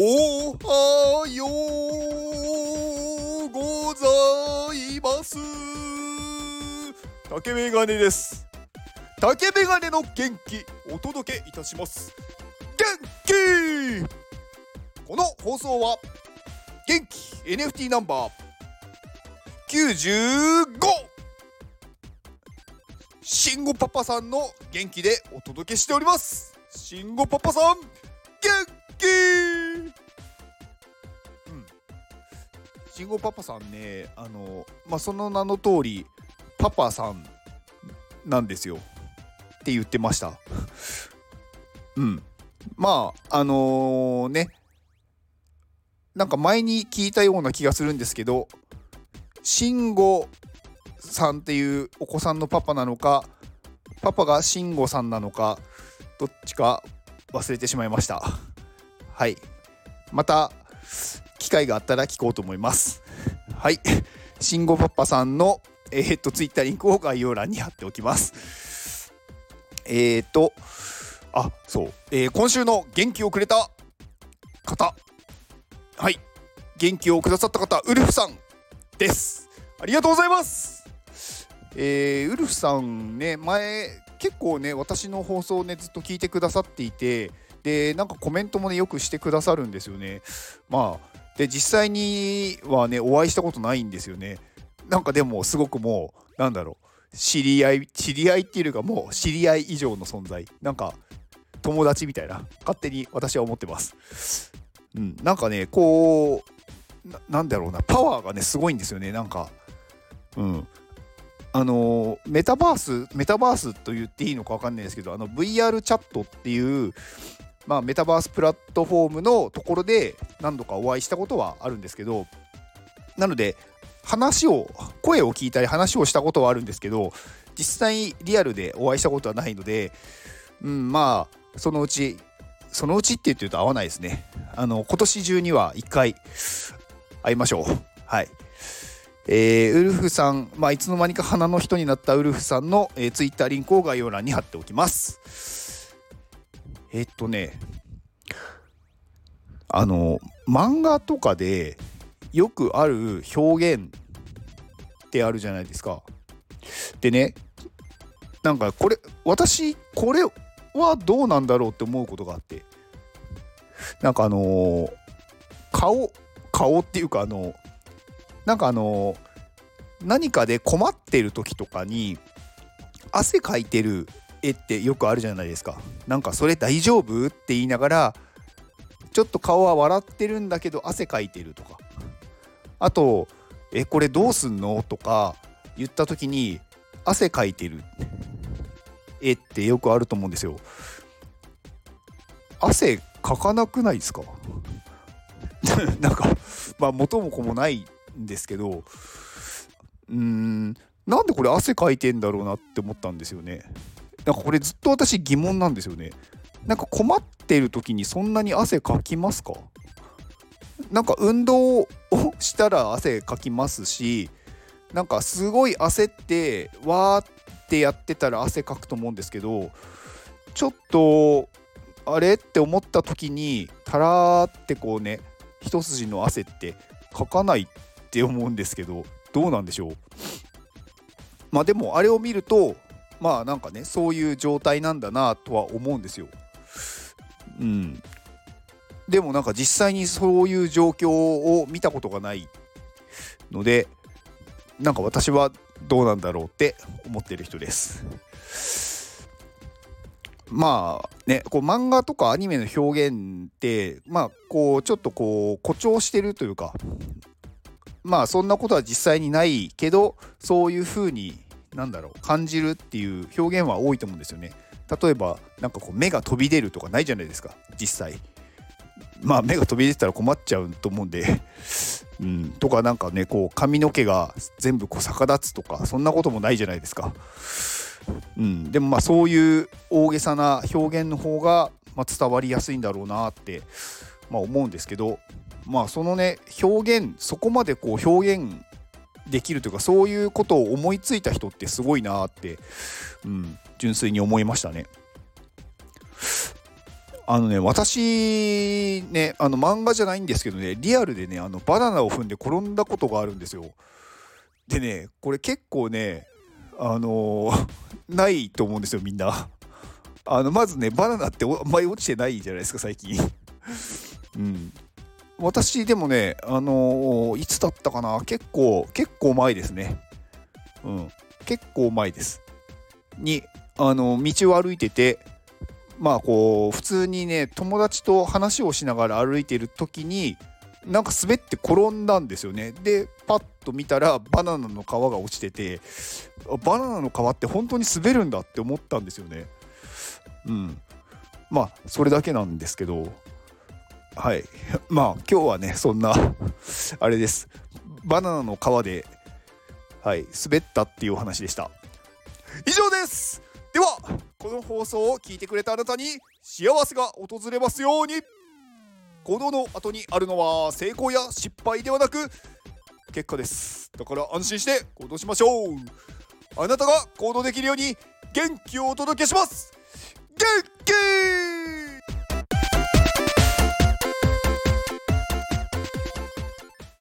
おはようございます。竹メガネです。竹メガネの元気お届けいたします。元気この放送は元気 NFT ナンバー95慎吾パパさんの元気でお届けしております。慎吾パパさん元気慎吾パパさんねあのまあその名の通りパパさんなんですよ。って言ってました。うん。まああのね。なんか前に聞いたような気がするんですけど慎吾さんっていうお子さんのパパなのかパパが慎吾さんなのかどっちか忘れてしまいました。はい。また機会があったら聞こうと思います。はい。慎吾パパさんのえー、っとツイッターリンクを概要欄に貼っておきます。えー、っとあそう、えー、今週の元気をくれた方。はい。元気をくださった方ウルフさんです。ありがとうございます。えー、ウルフさんね前結構ね私の放送をねずっと聞いてくださっていてでなんかコメントもねよくしてくださるんですよね。まあで実際にはねお会いしたことないんですよね。なんかでもすごくもうなんだろう。知り合い知り合いっていうかもう知り合い以上の存在。なんか友達みたいな。勝手に私は思ってます。うん。なんかねこうなんだろうな。パワーがねすごいんですよね。なんか。うん。あのメタバースメタバースと言っていいのか分かんないですけどあの VR チャットっていう、まあ、メタバースプラットフォームのところで何度かお会いしたことはあるんですけどなので話を声を聞いたり話をしたことはあるんですけど実際リアルでお会いしたことはないので、うん、まあそのうちそのうちって言ってると合わないですね。あの今年中には1回会いましょう。はい。えー、ウルフさん、まあ、いつの間にか花の人になったウルフさんの、えー、ツイッターリンクを概要欄に貼っておきます。え、っとね、あの、漫画とかでよくある表現ってあるじゃないですか。でね、なんかこれ、私、これはどうなんだろうって思うことがあって、なんかあのー、顔、顔っていうかあのなんかあの何かで困ってる時とかに汗かいてる絵ってよくあるじゃないですか。なんかそれ大丈夫って言いながらちょっと顔は笑ってるんだけど汗かいてるとかあと「えこれどうすんの?」とか言った時に汗かいてる絵ってよくあると思うんですよ。汗かかなくないですか？なんかまあ元も子もないんですけどうーんなんでこれ汗かいてんだろうなって思ったんですよねなんかこれずっと私疑問なんですよね。なんか困ってる時にそんなに汗かきますか？なんか運動をしたら汗かきますしなんかすごい焦ってわーってやってたら汗かくと思うんですけどちょっとあれって思った時にたらーってこうね一筋の汗ってかかないって思うんですけどどうなんでしょう？まあでもあれを見るとまあなんかねそういう状態なんだなとは思うんですよ。うん。でもなんか実際にそういう状況を見たことがないのでなんか私はどうなんだろうって思ってる人です。まあねこう漫画とかアニメの表現ってまあこうちょっとこう誇張してるというかまあそんなことは実際にないけどそういうふうになんだろう感じるっていう表現は多いと思うんですよね。例えばなんかこう目が飛び出るとかないじゃないですか実際。まあ目が飛び出てたら困っちゃうと思うんで うん、とかなんかねこう髪の毛が全部こう逆立つとかそんなこともないじゃないですか。うん、でもまあそういう大げさな表現の方がまあ伝わりやすいんだろうなって、まあ、思うんですけどまあそのね表現そこまでこう表現できるというかそういうことを思いついた人ってすごいなって、うん、純粋に思いましたね。あのね私ねあの漫画じゃないんですけどねリアルでねあのバナナを踏んで転んだことがあるんですよ。でねこれ結構ねあのー、ないと思うんですよみんな。あのまずねバナナってあんまり落ちてないじゃないですか最近。うん。私でもねあのー、いつだったかな？結構結構前ですね。うん。結構前です。にあの道を歩いててまあこう普通にね友達と話をしながら歩いてる時になんか滑って転んだんですよね。でパッと見たらバナナの皮が落ちててバナナの皮って本当に滑るんだって思ったんですよね。うん。まあそれだけなんですけど。はい。まあ今日はねそんな あれです。バナナの皮ではい滑ったっていうお話でした。以上です。ではこの放送を聞いてくれたあなたに幸せが訪れますように。行動の後にあるのは成功や失敗ではなく結果です。だから安心して行動しましょう。あなたが行動できるように元気をお届けします。元気